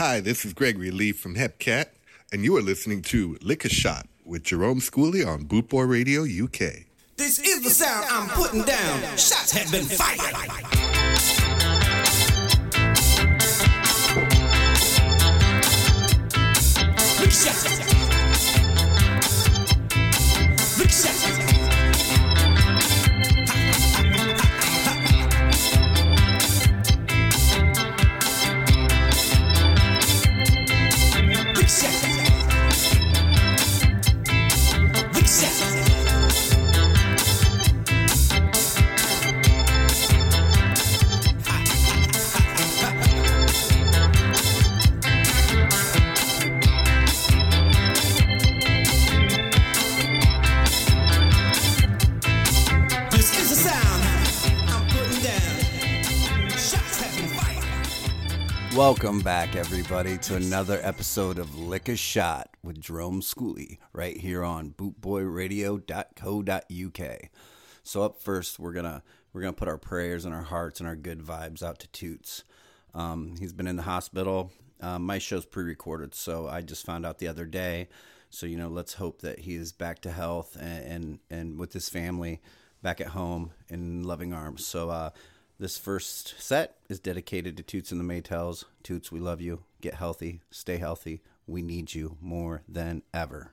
Hi, this is Gregory Lee from Hepcat, and you are listening to Lick a Shot with Jerome Schooley on Bootboy Radio UK. This is the sound I'm putting down. Shots have been fired. Welcome back, everybody, to another episode of Lick a Shot with Jerome Schooley, right here on bootboyradio.co.uk. So up first, we're gonna we're gonna put our prayers and our hearts and our good vibes out to Toots. Um, he's been in the hospital. Um, my show's pre-recorded, so I just found out the other day. So you know, let's hope that he is back to health and and, and with his family back at home in loving arms. So uh, this first set is dedicated to Toots and the Maytals. Toots, we love you. Get healthy. Stay healthy. We need you more than ever.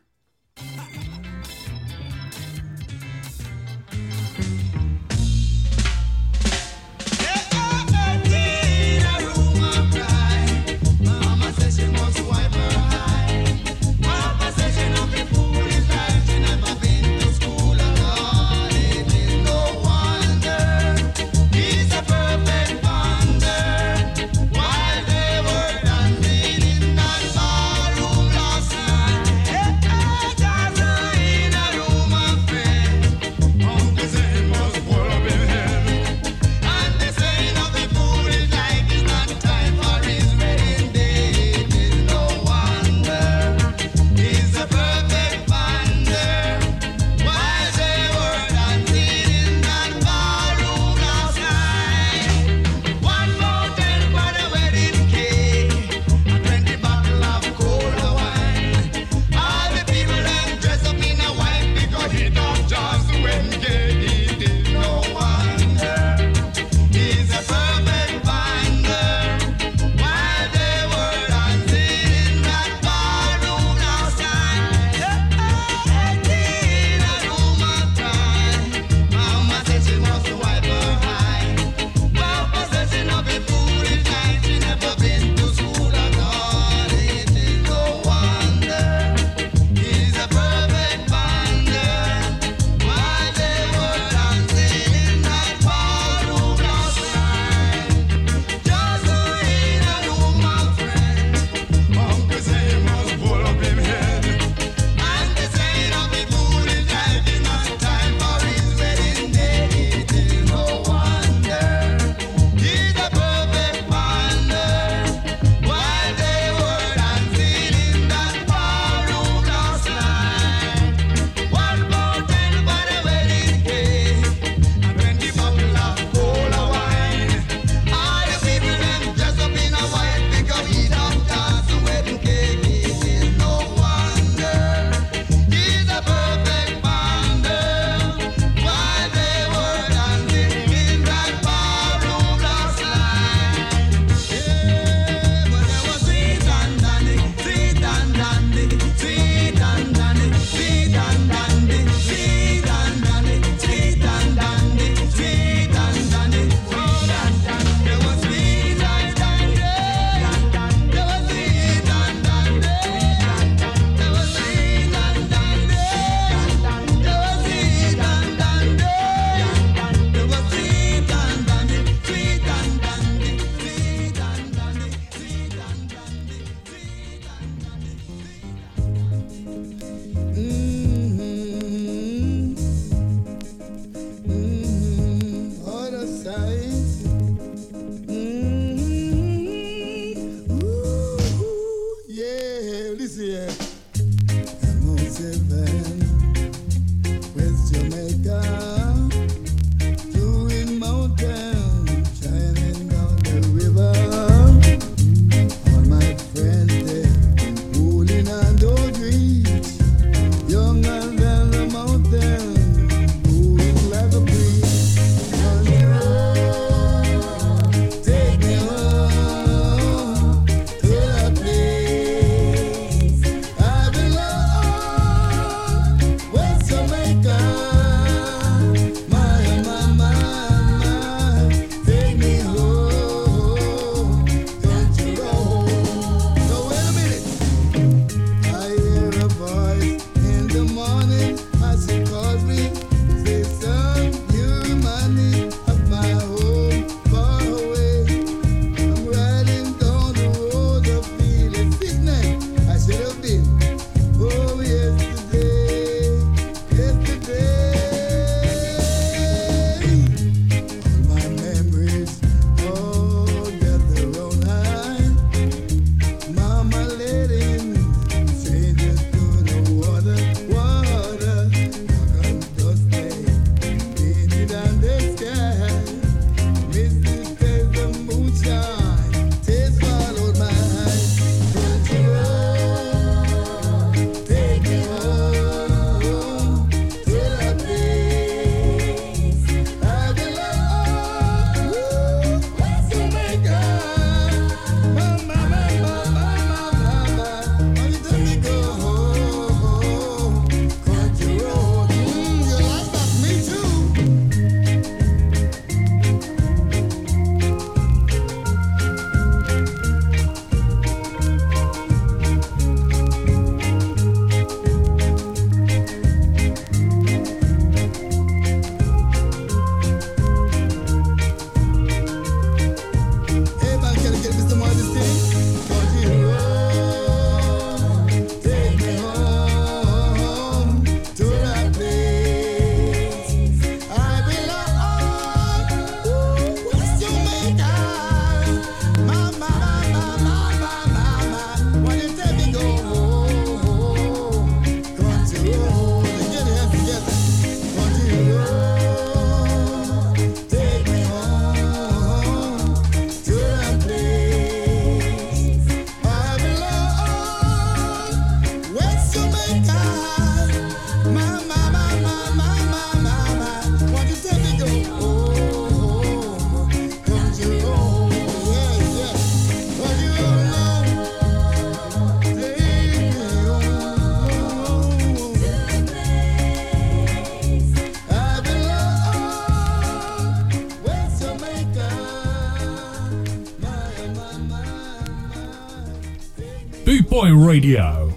Boy Radio.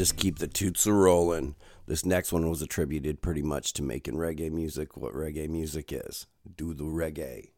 just keep the toots a rolling. This next one was attributed pretty much to making reggae music what reggae music is. Do the reggae.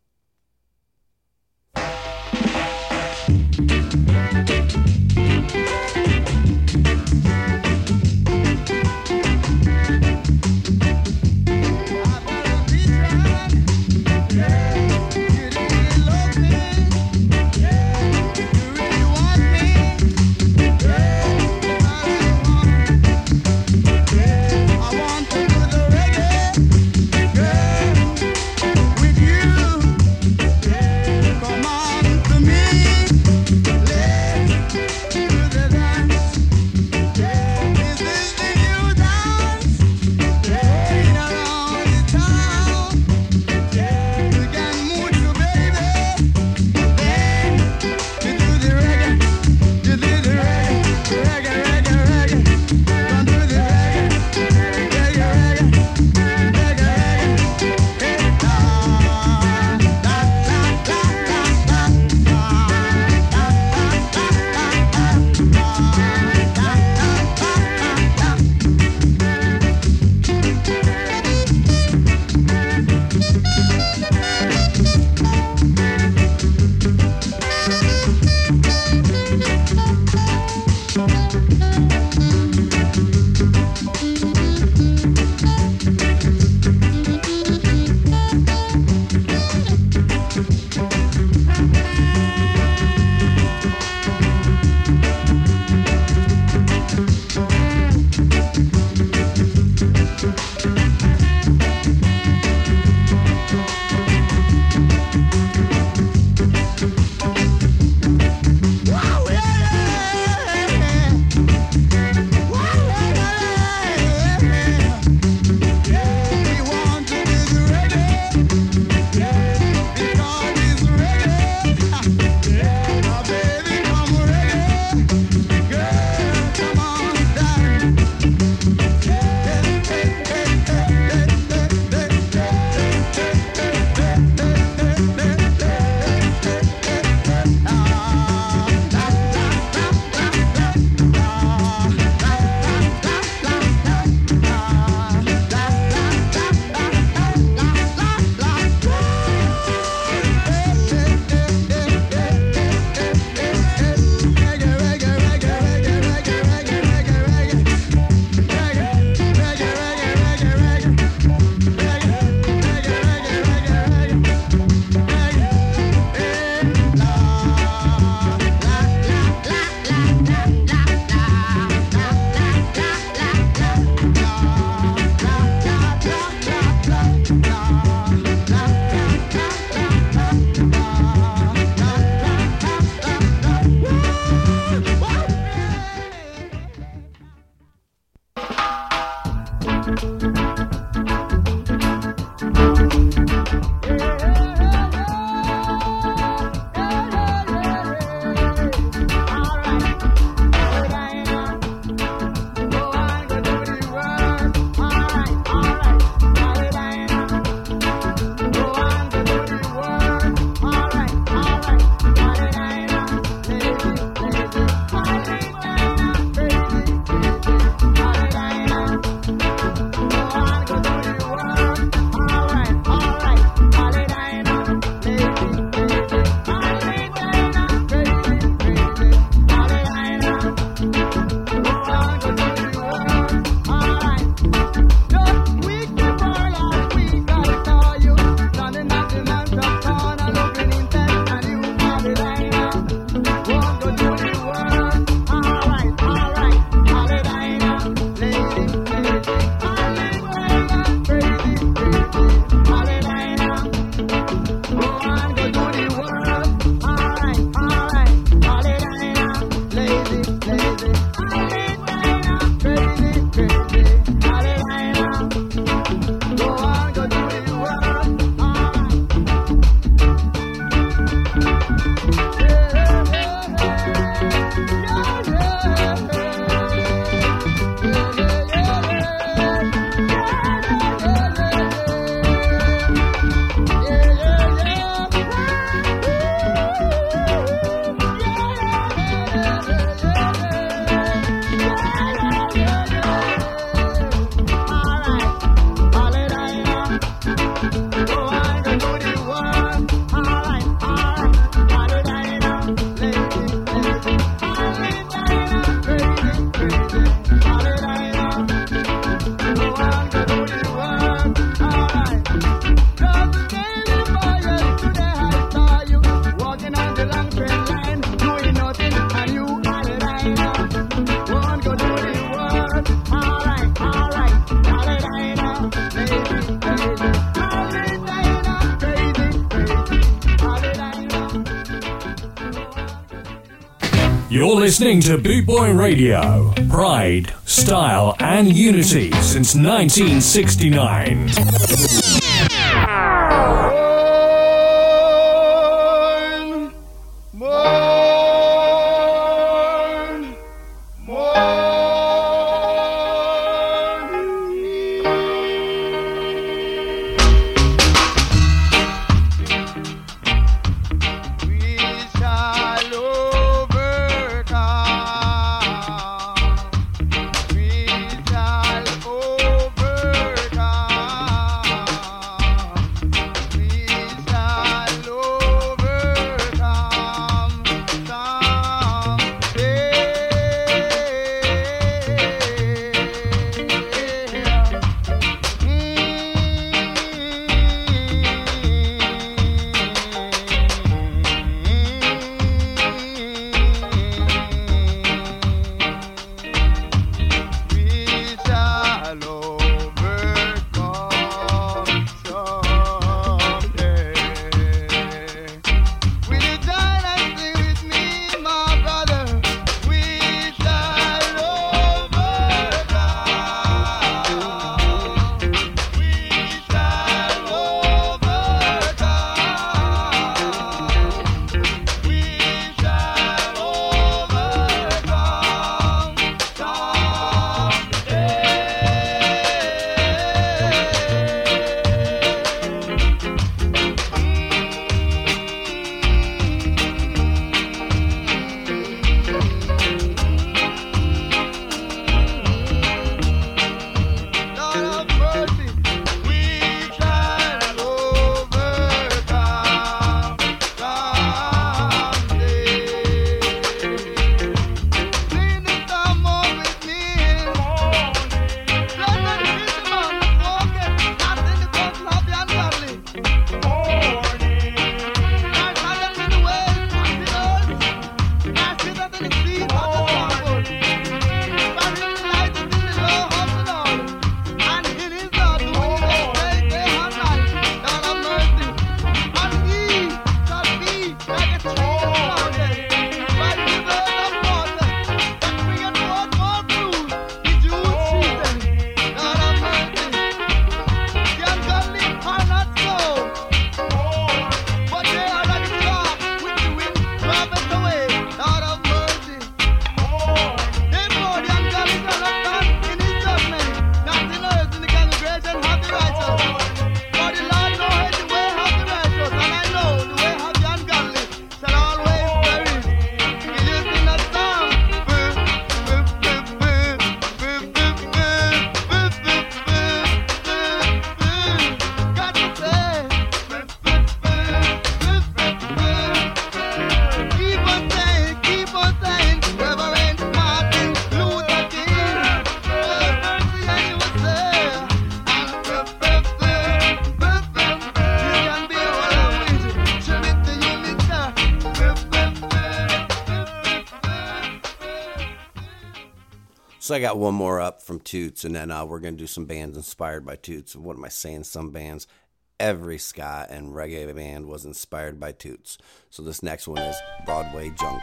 You're listening to Boot Boy Radio. Pride, style, and unity since 1969. So I got one more up from Toots, and then uh, we're gonna do some bands inspired by Toots. What am I saying? Some bands. Every ska and reggae band was inspired by Toots. So this next one is Broadway. Jungle,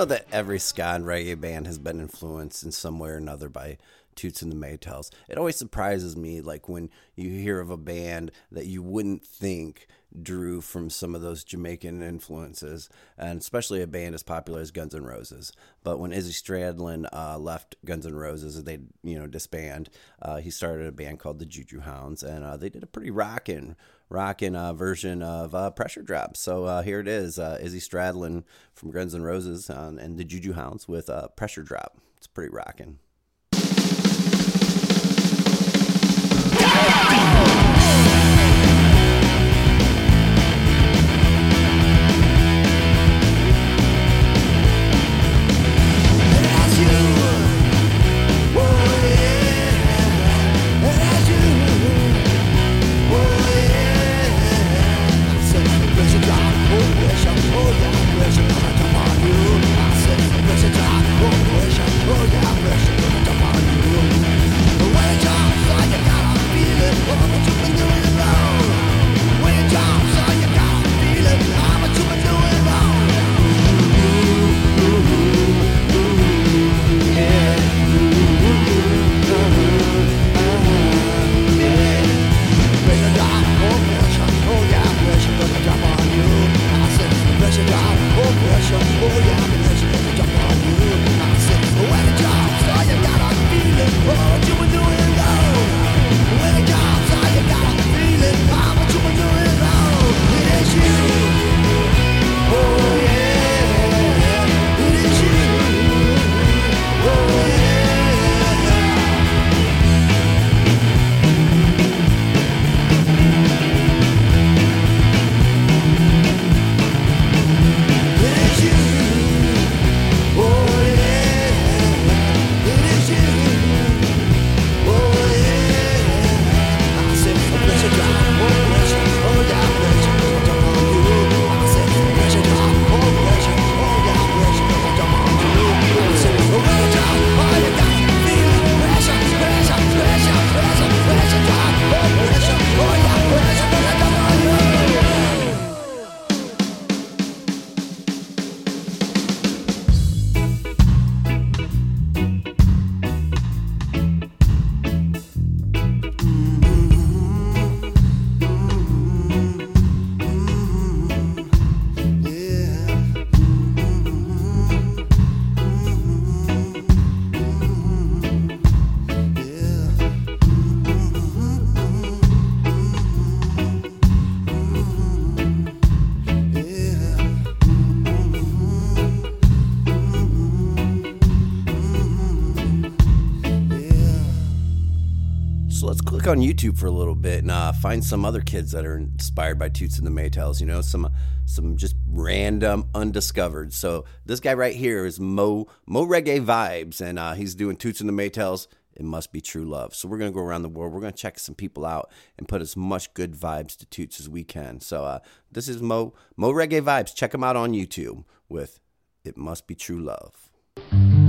know that every ska and reggae band has been influenced in some way or another by Toots and the Maytals. It always surprises me, like when you hear of a band that you wouldn't think drew from some of those Jamaican influences, and especially a band as popular as Guns N' Roses. But when Izzy Stradlin uh, left Guns N' Roses, they you know disband. Uh, he started a band called the Juju Hounds, and uh, they did a pretty rockin' rockin' a version of uh, Pressure Drop. So uh, here it is, uh, Izzy Stradlin from Guns N' Roses and the Juju Hounds with uh, Pressure Drop. It's pretty rockin'. On YouTube for a little bit and uh, find some other kids that are inspired by Toots and the Maytals. You know, some some just random undiscovered. So this guy right here is Mo Mo Reggae Vibes, and uh, he's doing Toots and the Maytals. It must be true love. So we're gonna go around the world. We're gonna check some people out and put as much good vibes to Toots as we can. So uh, this is Mo Mo Reggae Vibes. Check him out on YouTube with "It Must Be True Love."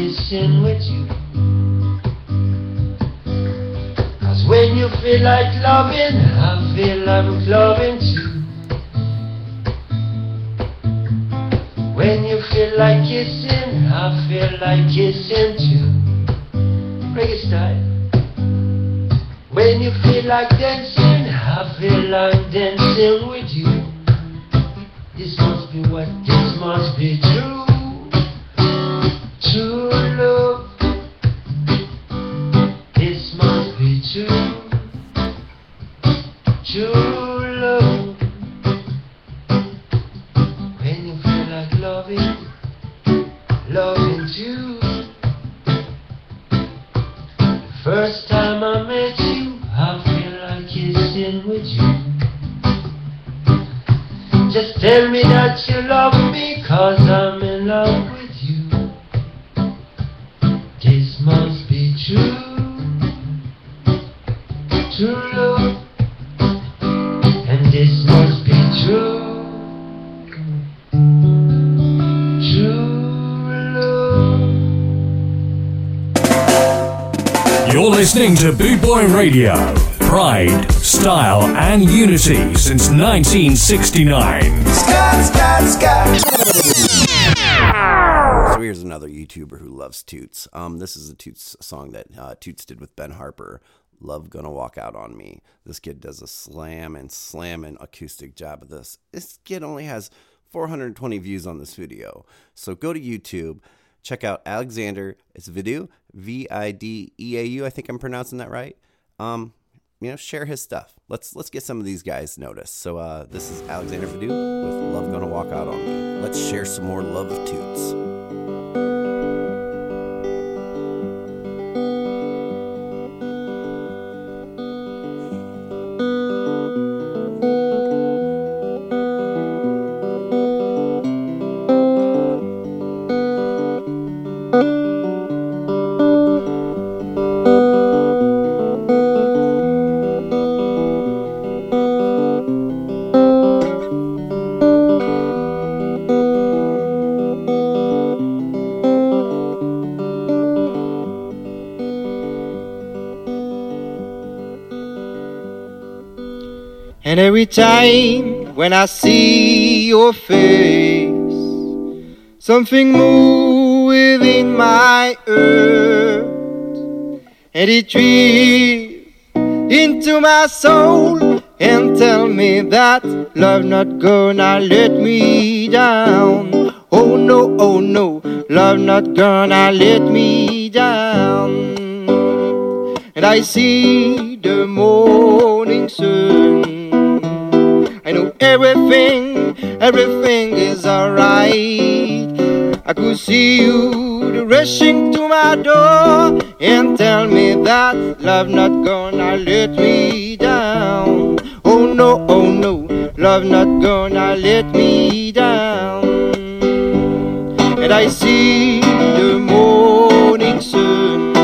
Kissing with you. Cause when you feel like loving, I feel like loving too. When you feel like kissing, I feel like kissing to Boot Boy Radio. Pride, style, and unity since 1969. So here's another YouTuber who loves Toots. Um, this is a Toots song that uh, Toots did with Ben Harper. Love gonna walk out on me. This kid does a slam and slamming acoustic job of this. This kid only has 420 views on this video. So go to YouTube, check out Alexander. It's Videau, V I D E A U. I think I'm pronouncing that right. Um, you know, share his stuff. Let's let's get some of these guys noticed. So uh, this is Alexander Videau with Love Gonna Walk Out on Me. Let's share some more love Toots. Every time when I see your face, something moves within my earth, and it drives into my soul and tell me that love not gonna let me down. Oh no, oh no, love not gonna let me down. And I see the morning sun. Everything, everything is alright. I could see you rushing to my door and tell me that love not gonna let me down. Oh no, oh no, love not gonna let me down. And I see the morning sun.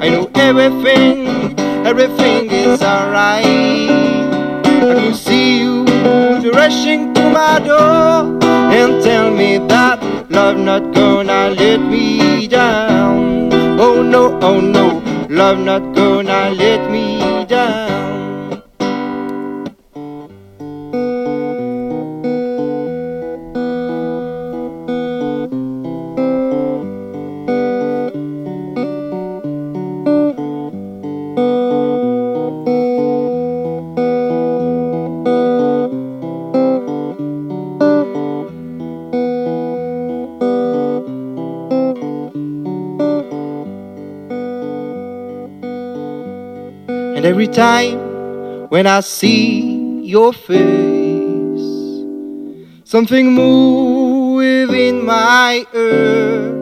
I know everything, everything is alright. Door and tell me that love not gonna let me down. Oh no, oh no, love not gonna let me time when I see your face, something move within my earth,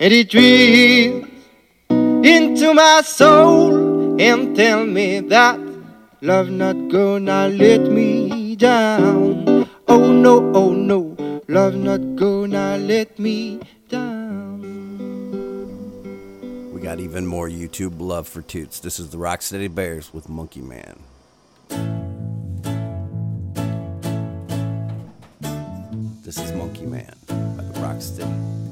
and it drills into my soul and tell me that love not gonna let me down. Oh no, oh no, love not gonna let me got even more YouTube love for Toots. This is the Rocksteady Bears with Monkey Man. This is Monkey Man by the Rocksteady.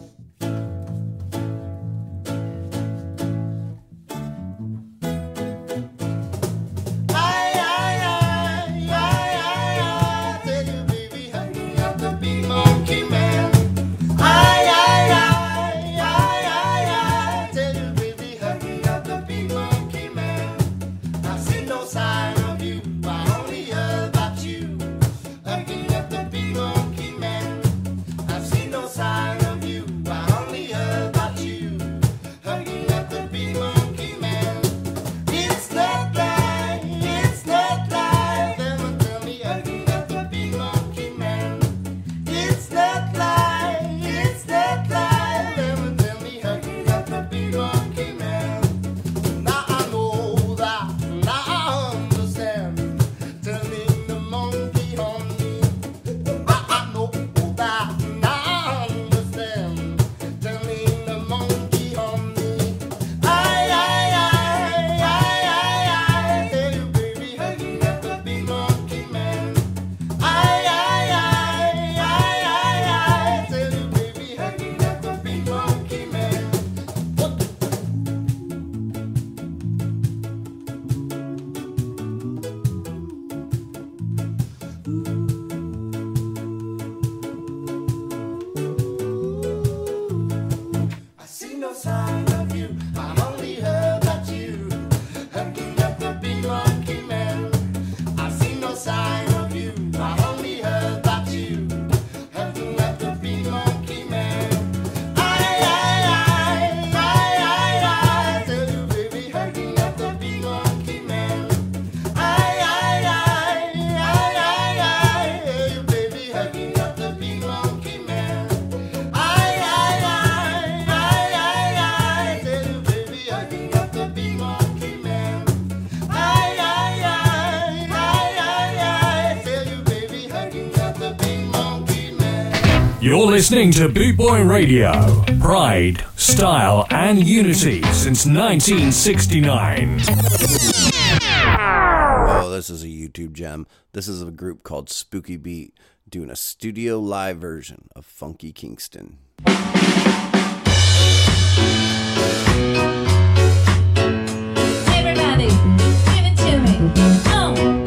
You're listening to Boot Boy Radio. Pride, style, and unity since 1969. Oh, this is a YouTube gem. This is a group called Spooky Beat doing a studio live version of Funky Kingston. Everybody, give it to me. Oh.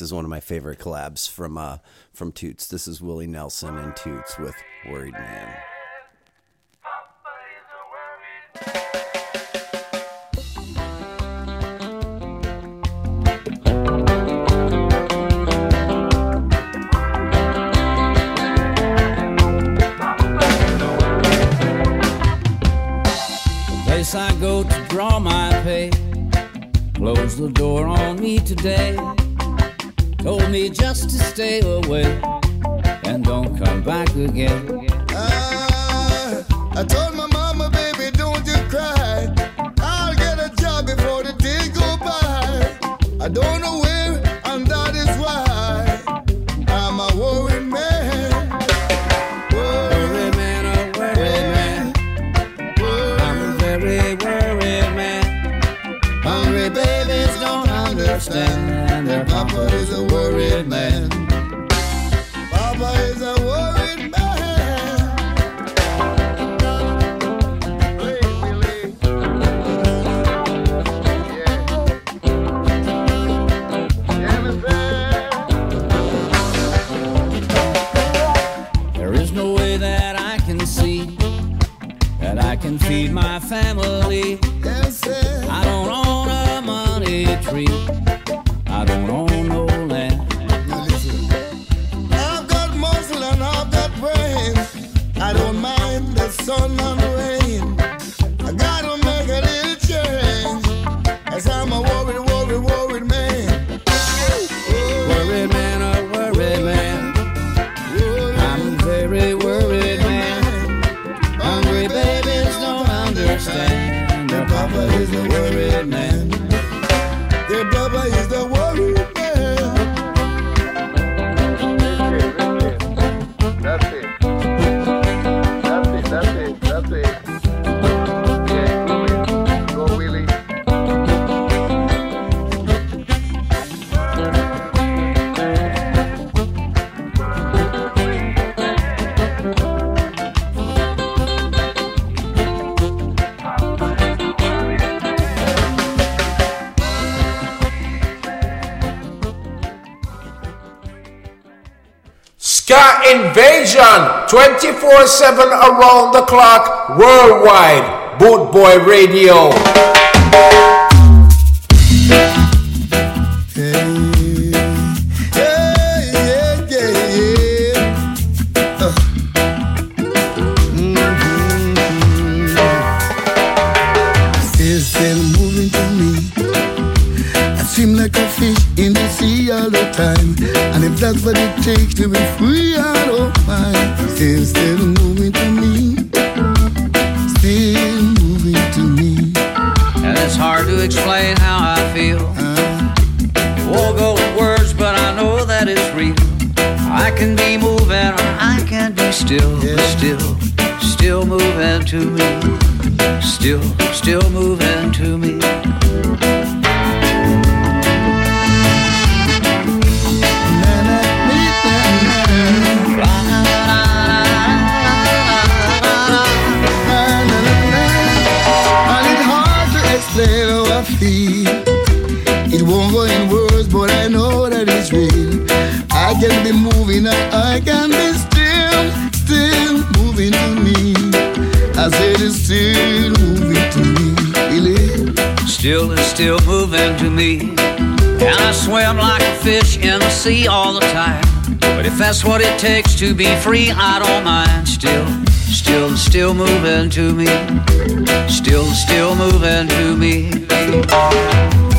This is one of my favorite collabs from uh, from Toots. This is Willie Nelson and Toots with Worried Man. place I go to draw my pay. Close the door on me today. Told me just to stay away and don't come back again. I, I told my mama, baby, don't you cry. I'll get a job before the day go by. I don't know where. a worried man. 24 7 around the clock worldwide. Boot Boy Radio. And I swim like a fish in the sea all the time. But if that's what it takes to be free, I don't mind. Still, still, still moving to me. Still, still moving to me.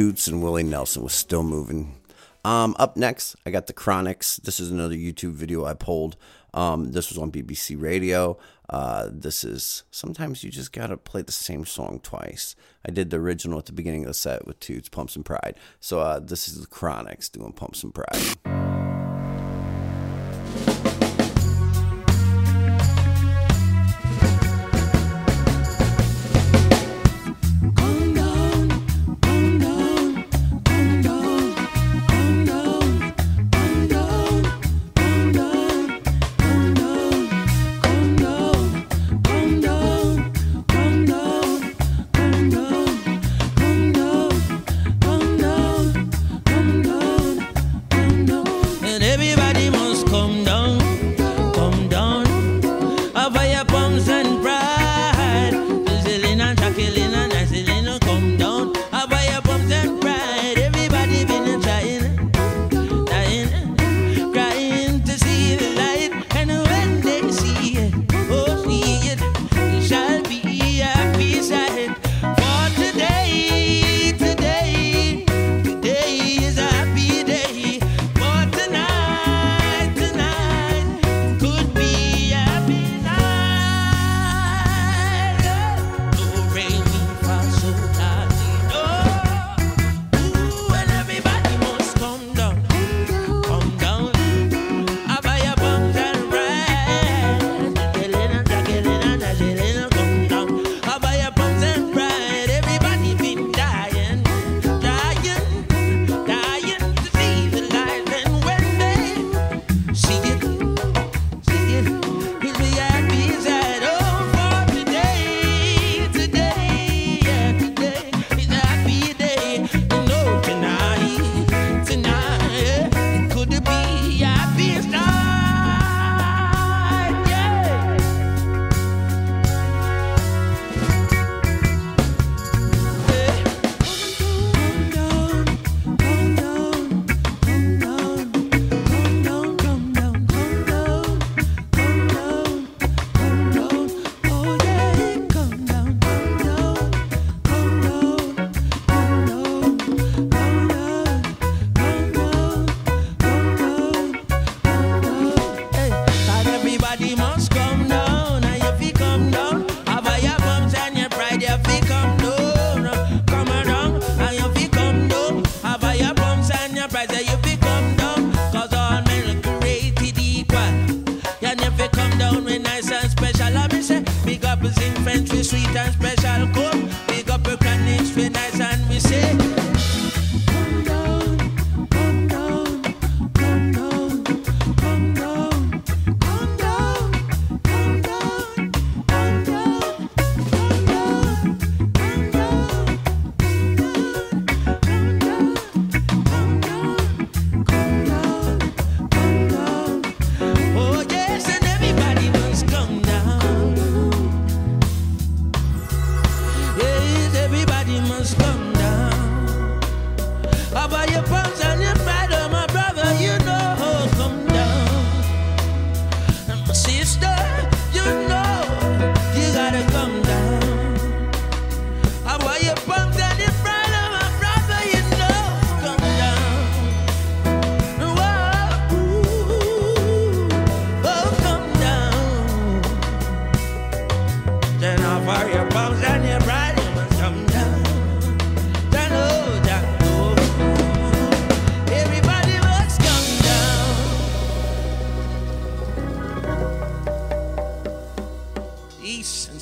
Toots and Willie Nelson was still moving. Um, up next, I got the Chronics. This is another YouTube video I pulled. Um, this was on BBC Radio. Uh, this is sometimes you just gotta play the same song twice. I did the original at the beginning of the set with Toots, Pomps and Pride. So uh, this is the Chronics doing Pomps and Pride.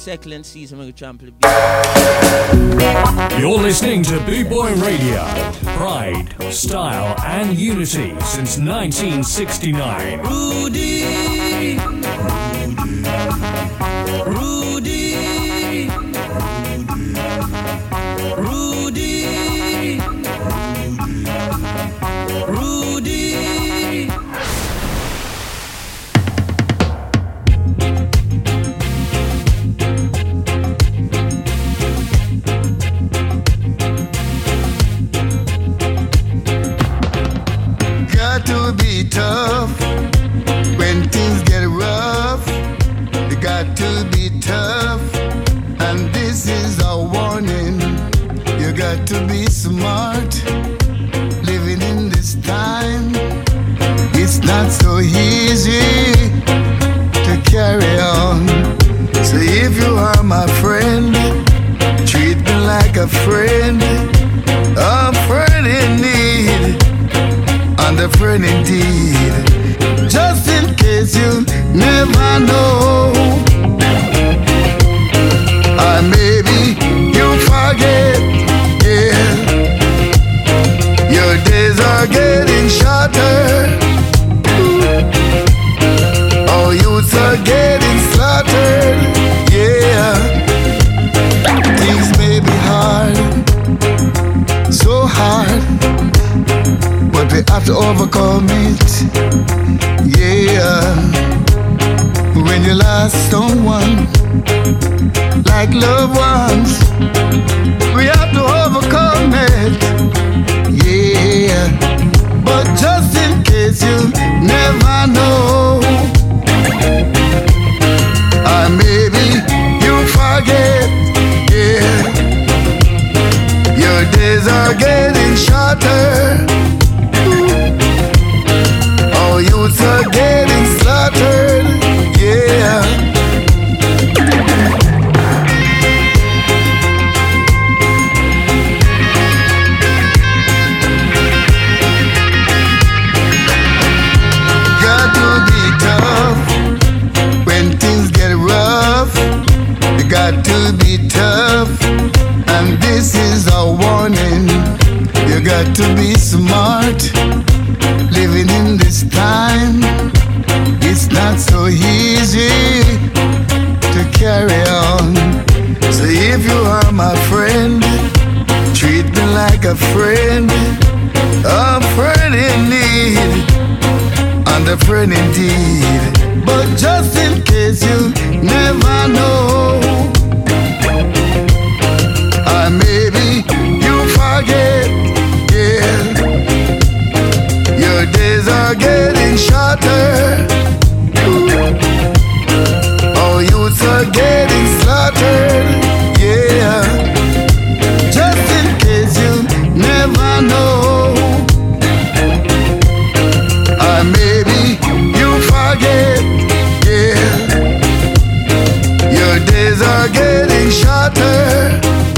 second season You're listening to B Boy Radio. Pride, style, and unity since 1969. Rudy. We have to overcome it. Yeah. When you lost someone, like loved ones, we have to overcome it. Yeah. But just in case you never know, or maybe you forget, yeah. Your days are getting shorter. Youths are getting slaughtered, yeah. Got to be tough when things get rough. You got to be tough, and this is a warning. You got to be smart living in this time. Easy to carry on. So if you are my friend, treat me like a friend, a friend in need and a friend indeed. But just in case you never know, or maybe you forget, yeah. Your days are getting shorter. Are getting slaughtered, yeah. Just in case you never know. Or maybe you forget, yeah. Your days are getting shorter.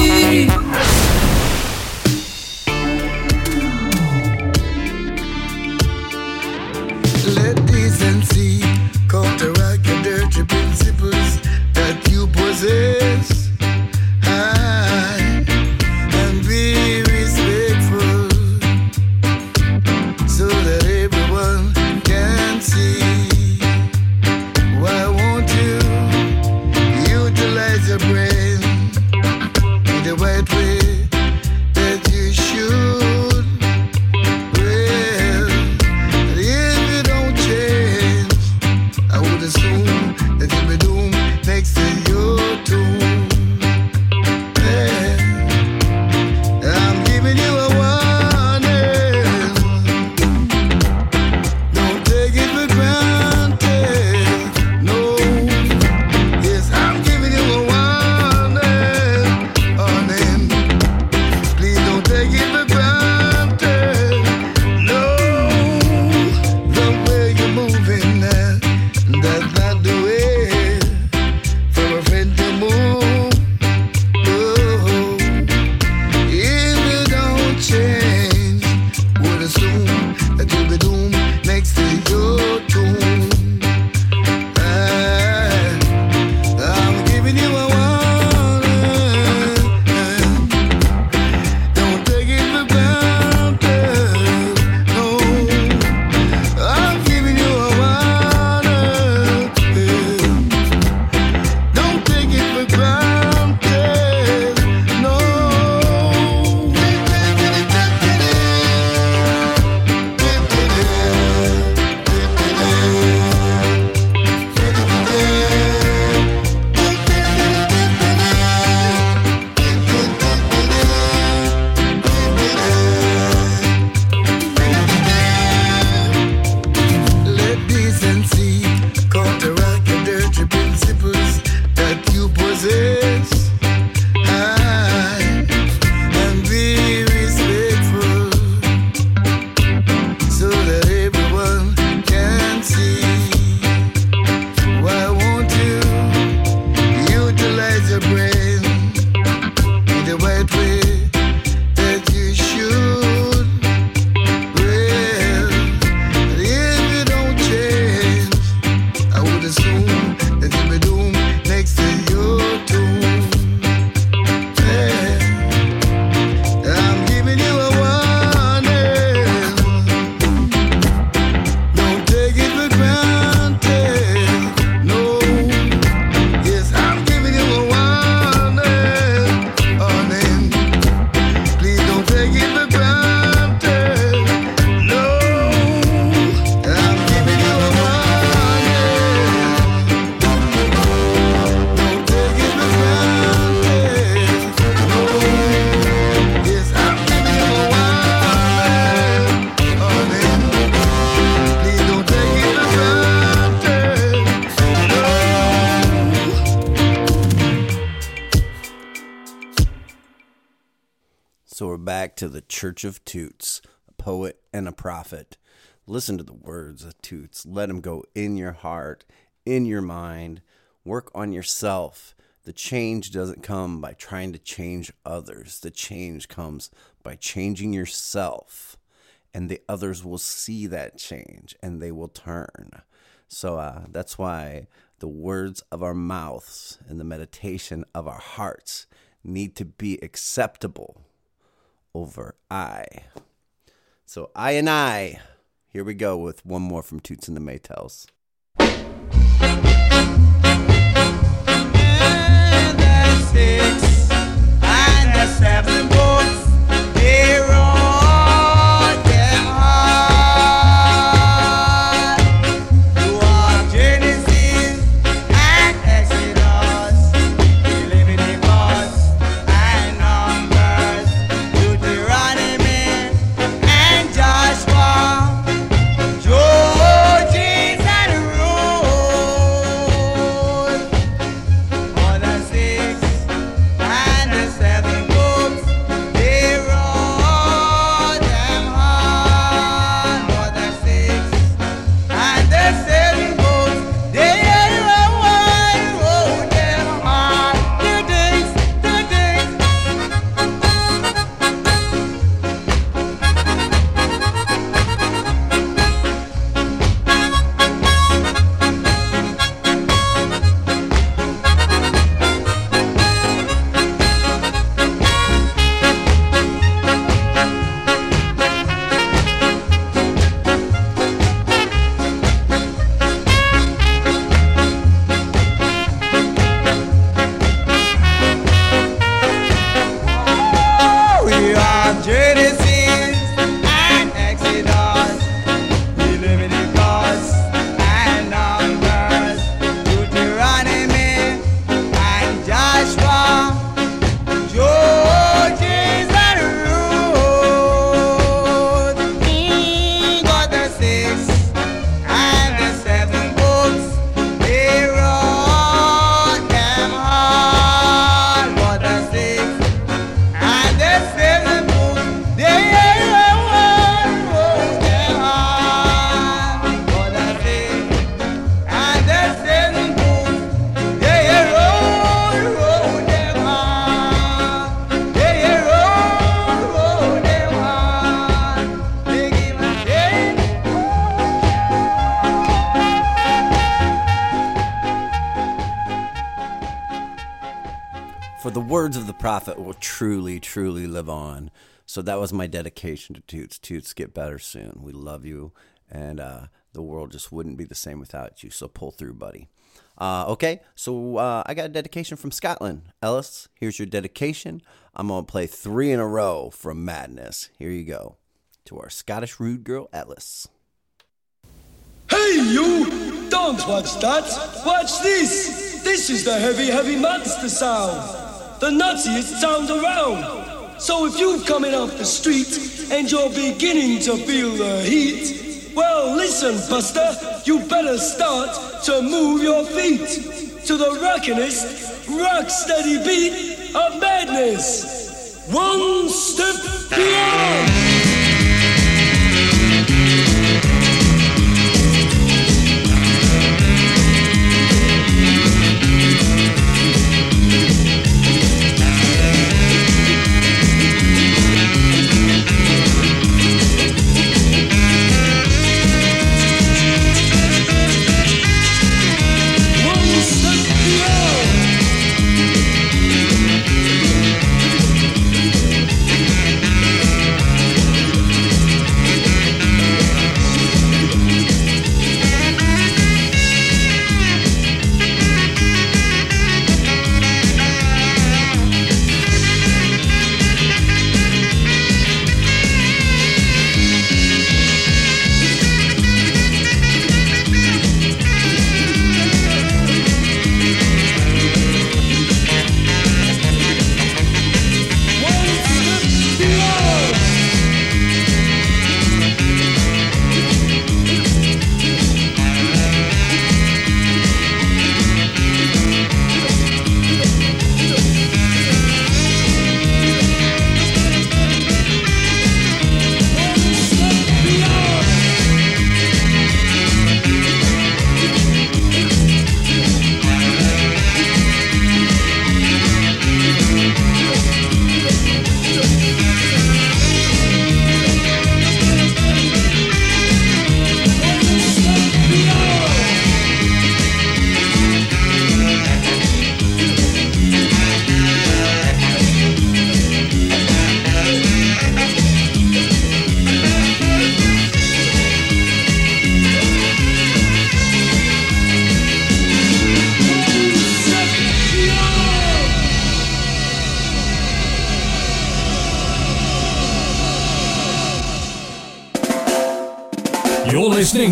Church of Toots, a poet and a prophet. Listen to the words of Toots. Let them go in your heart, in your mind. Work on yourself. The change doesn't come by trying to change others. The change comes by changing yourself. And the others will see that change and they will turn. So uh, that's why the words of our mouths and the meditation of our hearts need to be acceptable over I. So I and I, here we go with one more from Toots and the Maytals. six and the seven books. So that was my dedication to Toots. Toots, get better soon. We love you, and uh, the world just wouldn't be the same without you. So pull through, buddy. Uh, okay, so uh, I got a dedication from Scotland. Ellis, here's your dedication. I'm going to play three in a row from Madness. Here you go. To our Scottish rude girl, Ellis. Hey, you! Don't watch that! Watch this! This is the heavy, heavy monster sound! The nuttiest sound around! So if you're coming off the street and you're beginning to feel the heat, well, listen, Buster, you better start to move your feet to the rockinest, rock steady beat of madness! One step beyond!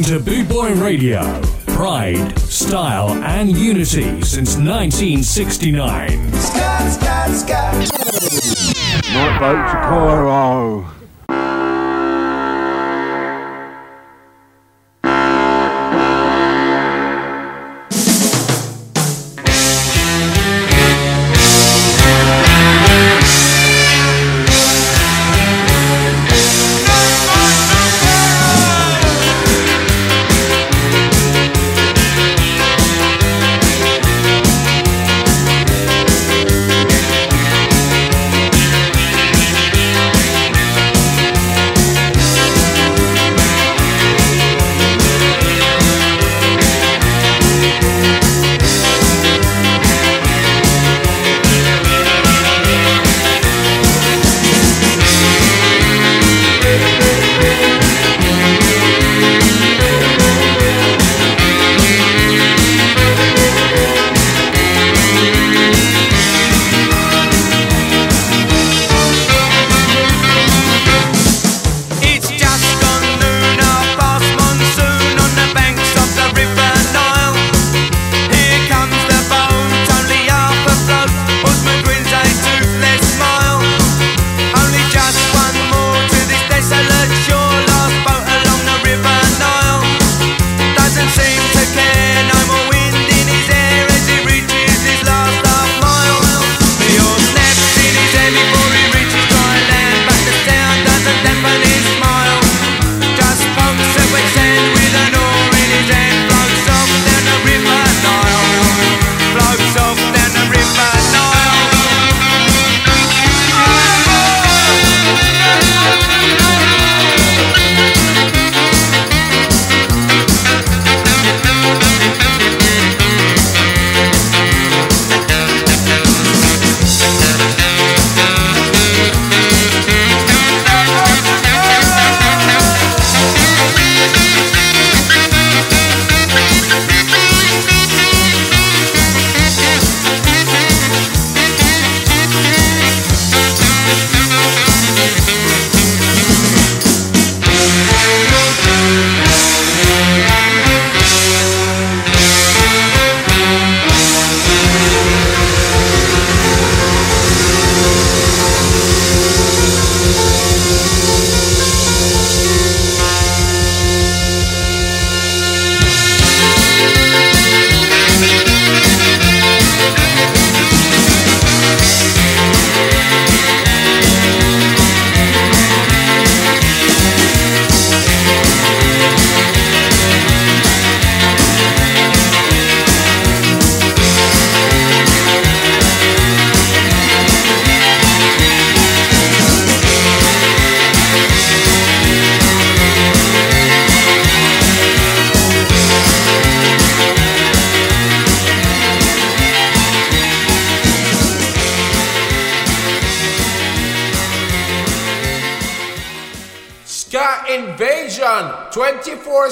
to Boot Boy Radio. Pride, style, and unity since 1969. Scott, Scott, Scott. Night boat to Cairo.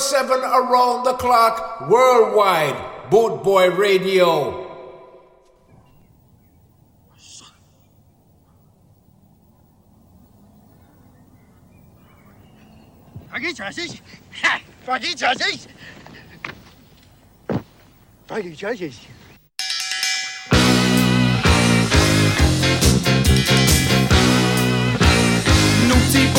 7 around the clock worldwide. Boot Boy Radio. Froggy Ha! Froggy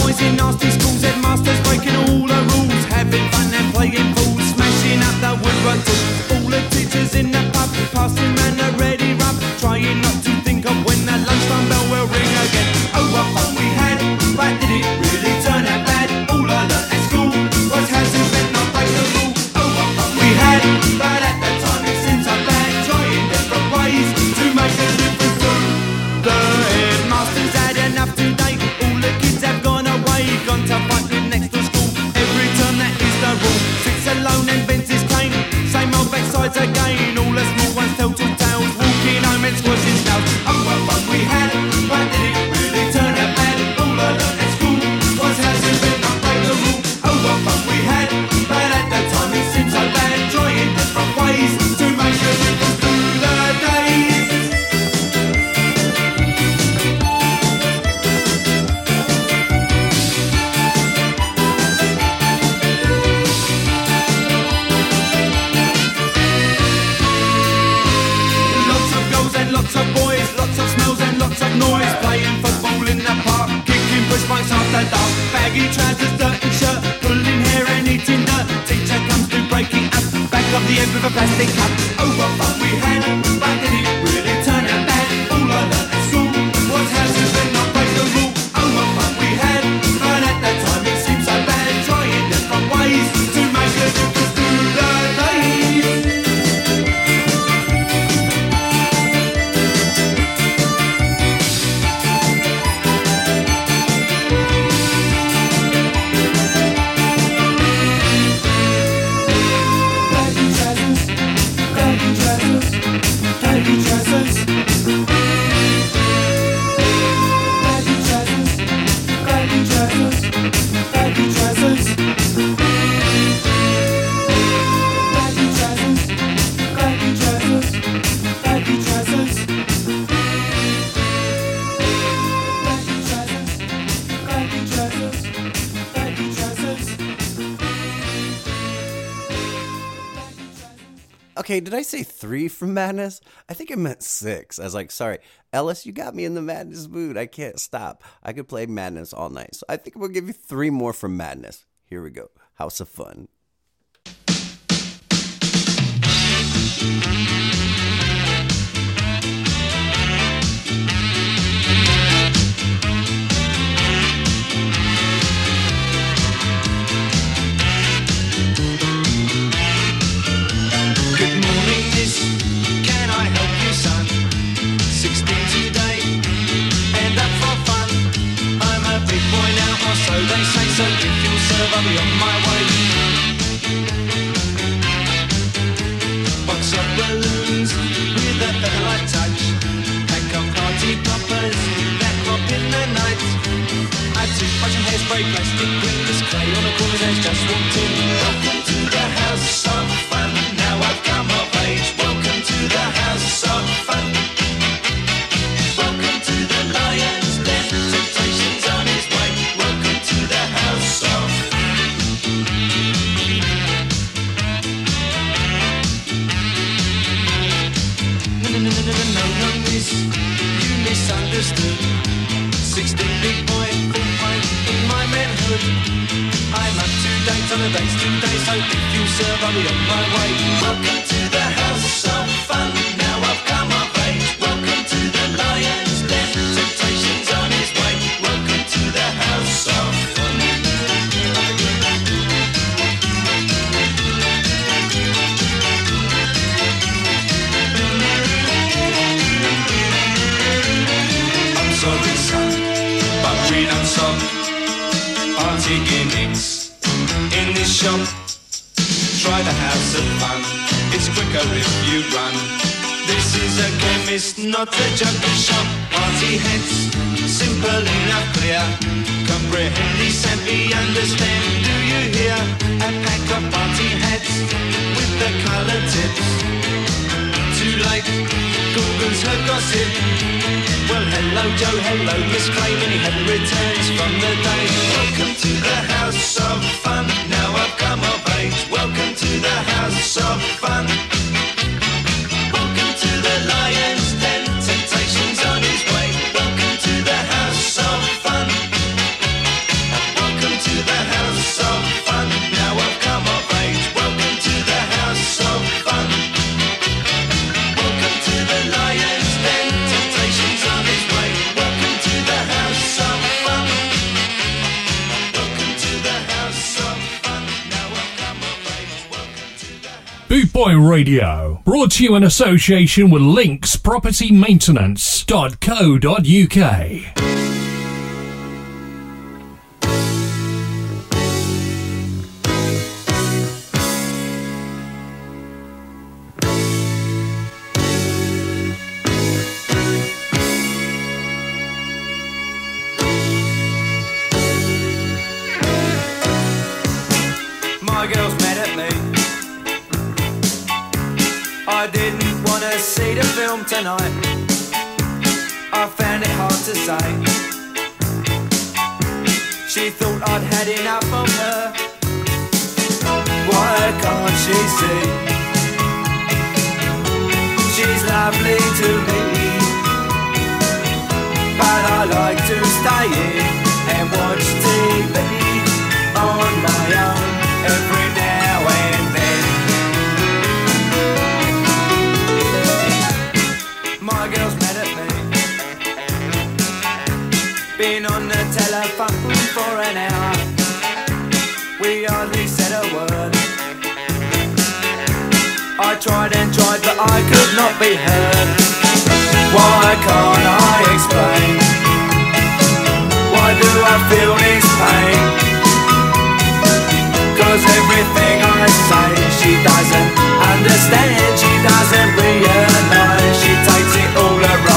Boys in nasty schools, headmasters breaking all the rules, having fun and playing fools, smashing up the woodwork tools. All the teachers in the pub, passing round the ready rub, trying not to think of when that lunchtime bell will ring again. Oh, what fun we had, but did it really? it again. All the small ones tell to tales. Walking home and squashing shells. Oh, what fun we had! baggy trousers, dirty shirt, pulling hair and eating dirt. Teacher comes to breaking up, back of the end with a plastic cup. Oh, what fun we had back then, it really okay, did I say three from madness? I think I meant six. I was like, sorry, Ellis, you got me in the madness mood. I can't stop. I could play madness all night. So I think we'll give you three more from madness. Here we go. House of Fun. you in association with linkspropertymaintenance.co.uk. I tried and tried, but I could not be heard. Why can't I explain? Why do I feel this pain? Cause everything I say, she doesn't understand, she doesn't realize, she takes it all around.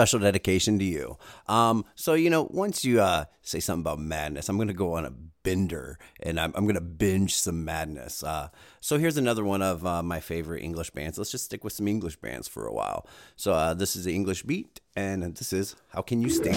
special dedication to you. Um, so, you know, once you uh, say something about madness, I'm going to go on a bender and I'm, I'm going to binge some madness. Uh, so, here's another one of uh, my favorite English bands. Let's just stick with some English bands for a while. So, uh, this is the English Beat, and this is How Can You Stand?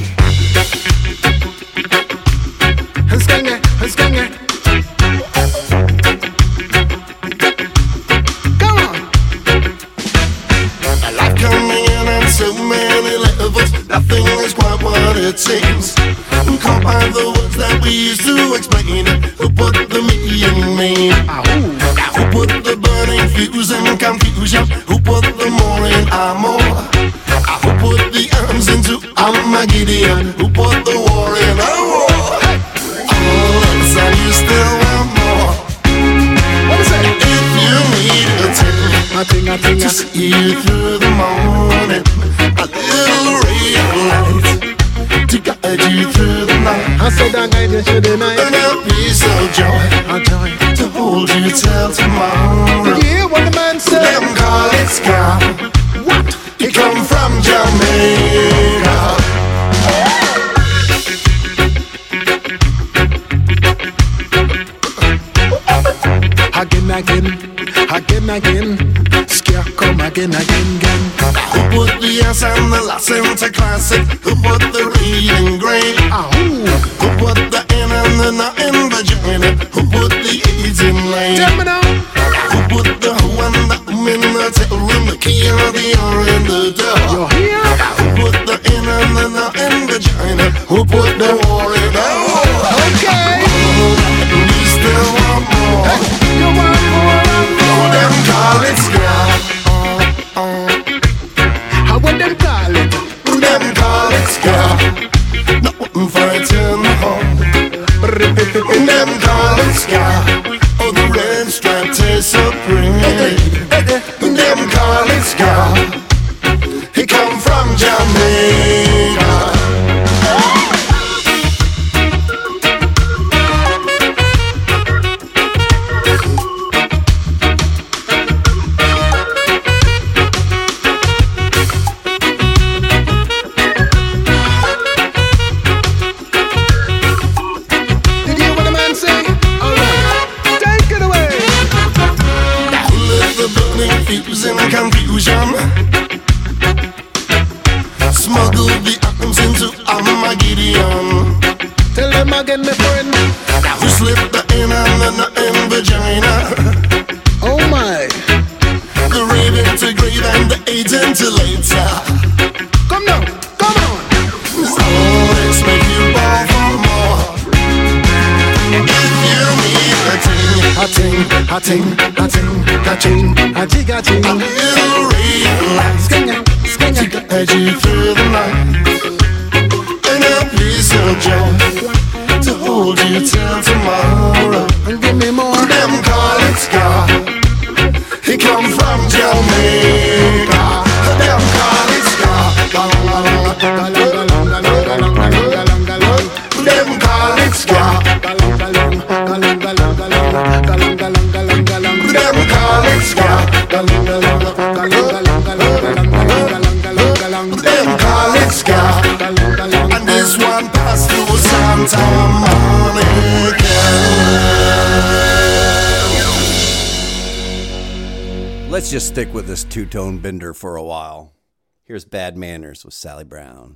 stick with this two tone bender for a while. Here's Bad Manners with Sally Brown.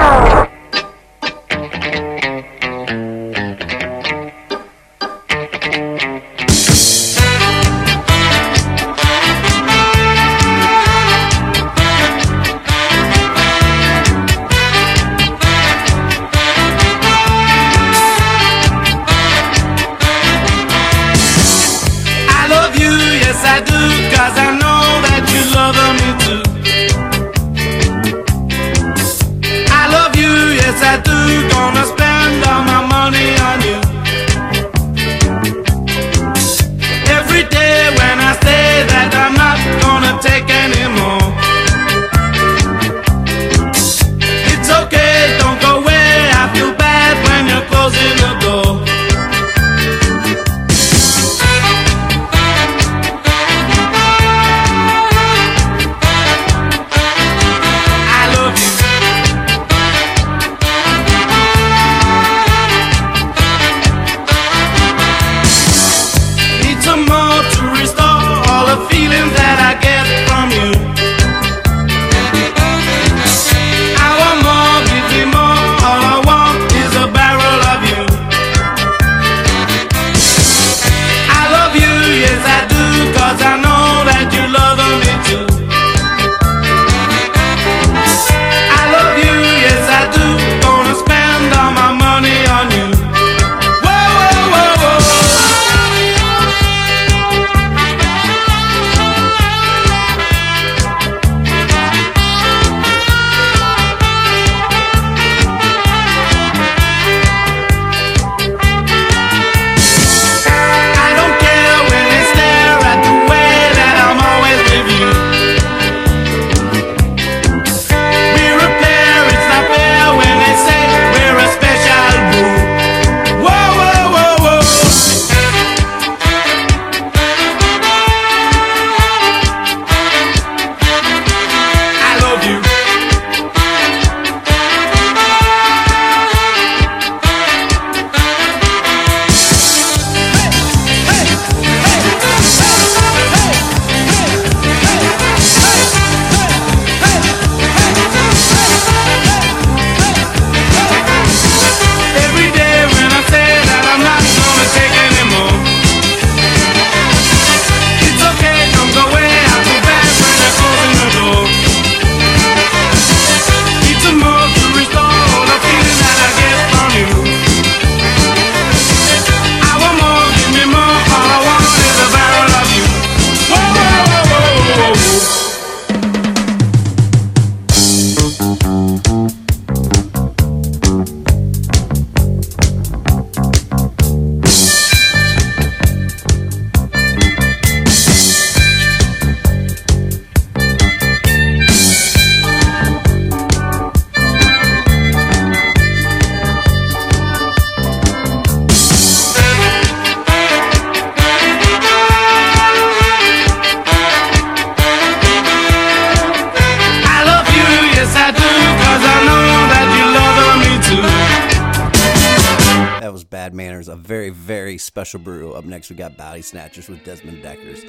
Brew. Up next, we got Body Snatchers with Desmond Dekker's.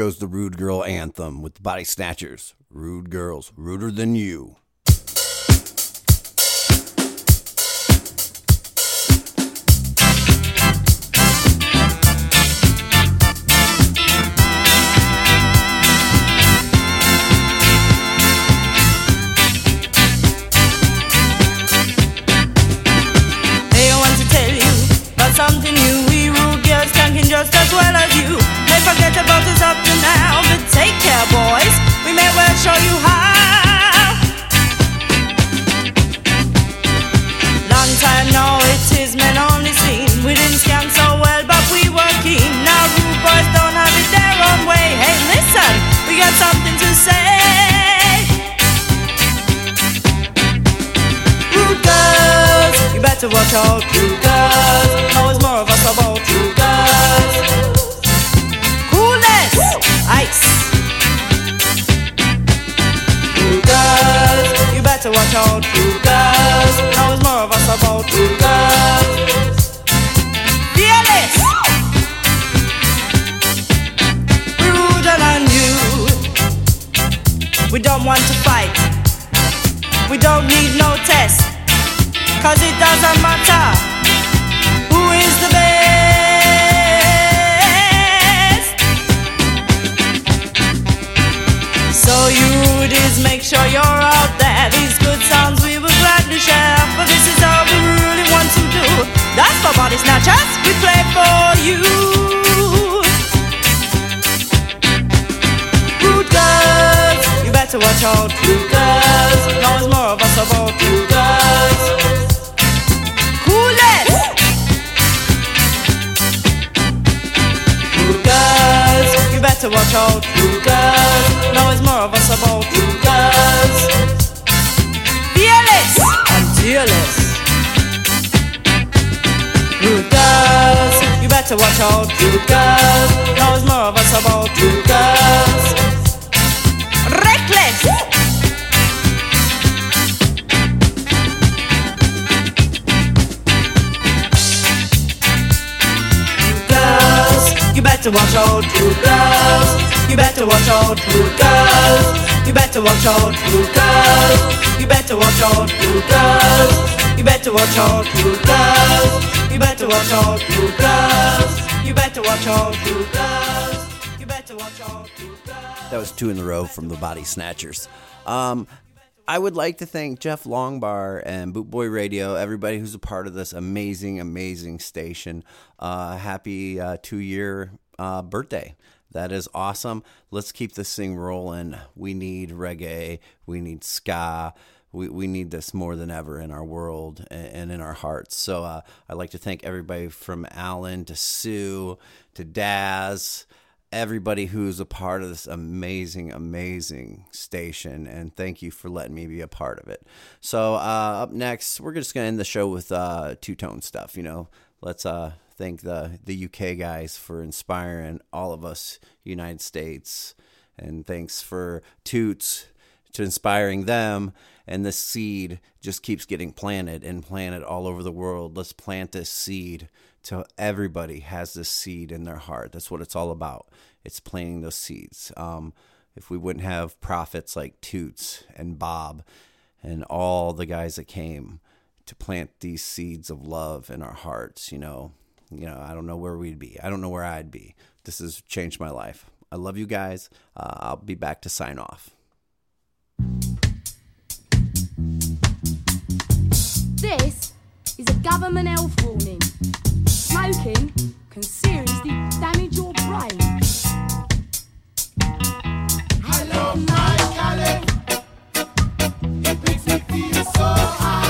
Goes the Rude Girl anthem with the Body Snatchers. Rude girls, ruder than you. Better watch out, rude girls. It's more of us about rude girls. Coolness, ice. Rude girls, you better watch out, rude girls. It's more of us about rude girls. Fearless. We're ruder than you. We don't want to fight. We don't need no test. Cause it doesn't matter who is the best. So you rudies, make sure you're out there. These good sounds we will gladly share. For this is all we really want to do. That's for body snatchers, we play for you. Rude girls, you better watch out, rude girls. Now there's more of us about rude girls. to watch out. Lucas, now it's more of us about. Lucas, fearless and fearless. Lucas, you better watch out. Lucas, now it's more of us about. Lucas. Better watch out, rude girls. You better watch out, rude girls. You better watch out, rude girls. You better watch out, rude girls. You better watch out, rude girls. You better watch out, rude girls. You better watch out, rude girls. You better watch out, rude girls. That was two in the row from the Body Snatchers. Um, I would like to thank Jeff Longbar and Bootboy Radio, everybody who's a part of this amazing, amazing station. Uh, happy uh, two year uh, birthday. That is awesome. Let's keep this thing rolling. We need reggae, we need ska. We, we need this more than ever in our world and, and in our hearts. So uh, I'd like to thank everybody from Alan to Sue to Daz everybody who's a part of this amazing, amazing station. And thank you for letting me be a part of it. So, uh, up next, we're just going to end the show with uh, two tone stuff. You know, let's uh, thank the, the UK guys for inspiring all of us, United States. And thanks for Toots to inspiring them. And this seed just keeps getting planted and planted all over the world. Let's plant this seed till everybody has this seed in their heart. That's what it's all about. It's planting those seeds. Um, if we wouldn't have prophets like Toots and Bob and all the guys that came to plant these seeds of love in our hearts, you know, you know, I don't know where we'd be. I don't know where I'd be. This has changed my life. I love you guys. Uh, I'll be back to sign off. This is a government health warning. Smoking can seriously damage your brain. I love my Cali. It makes me feel so high.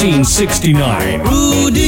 1969. Rudy.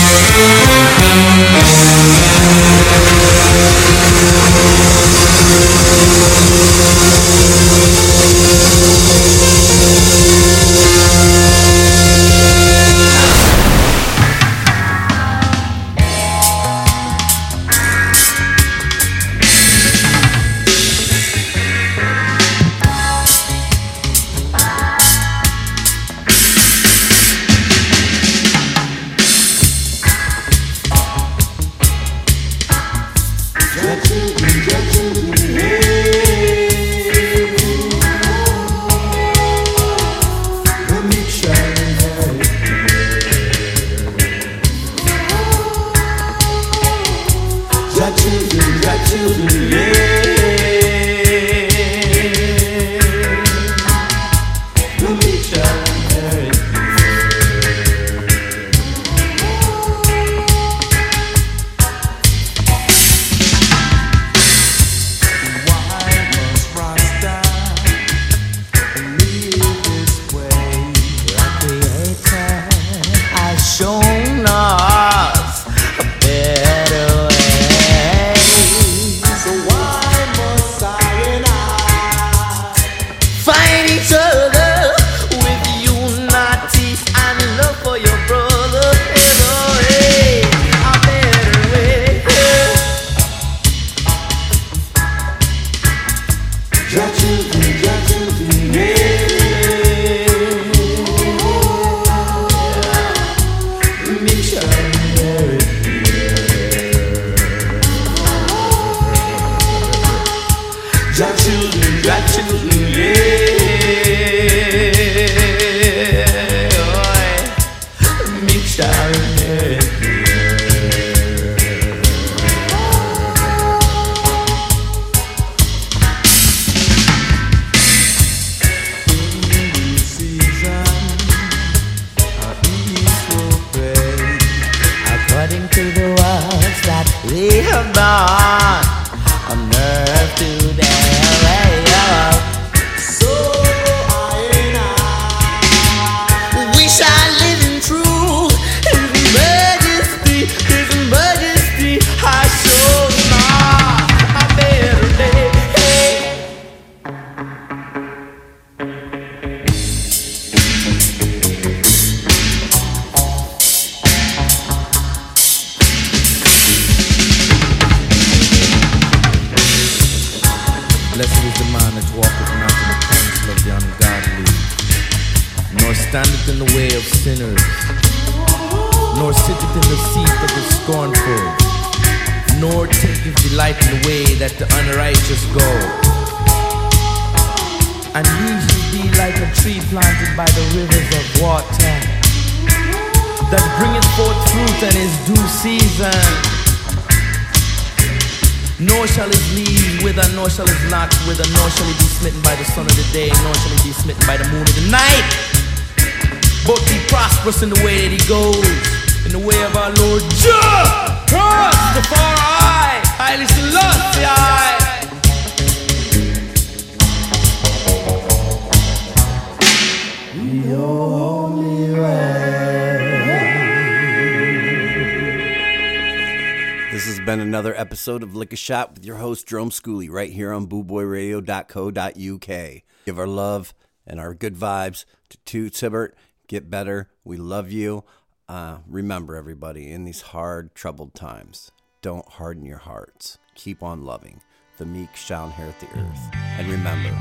Episode of Lick a Shot with your host, Jerome Schooley, right here on bootboyradio.co.uk. Give our love and our good vibes to Toots Hibbert. Get better. We love you. Uh, remember, everybody, in these hard, troubled times, don't harden your hearts. Keep on loving. The meek shall inherit the earth. And remember,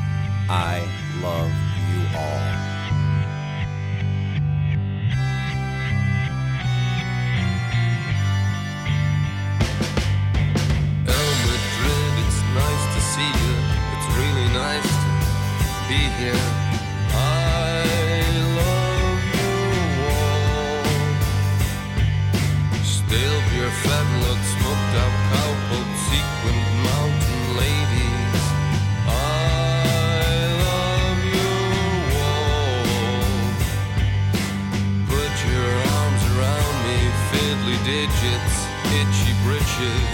I love you all. See you. It's really nice to be here. I love you all. Still pure fat look, smoked out cowboat, sequined mountain ladies. I love. Put your arms around me, fiddly digits, itchy britches.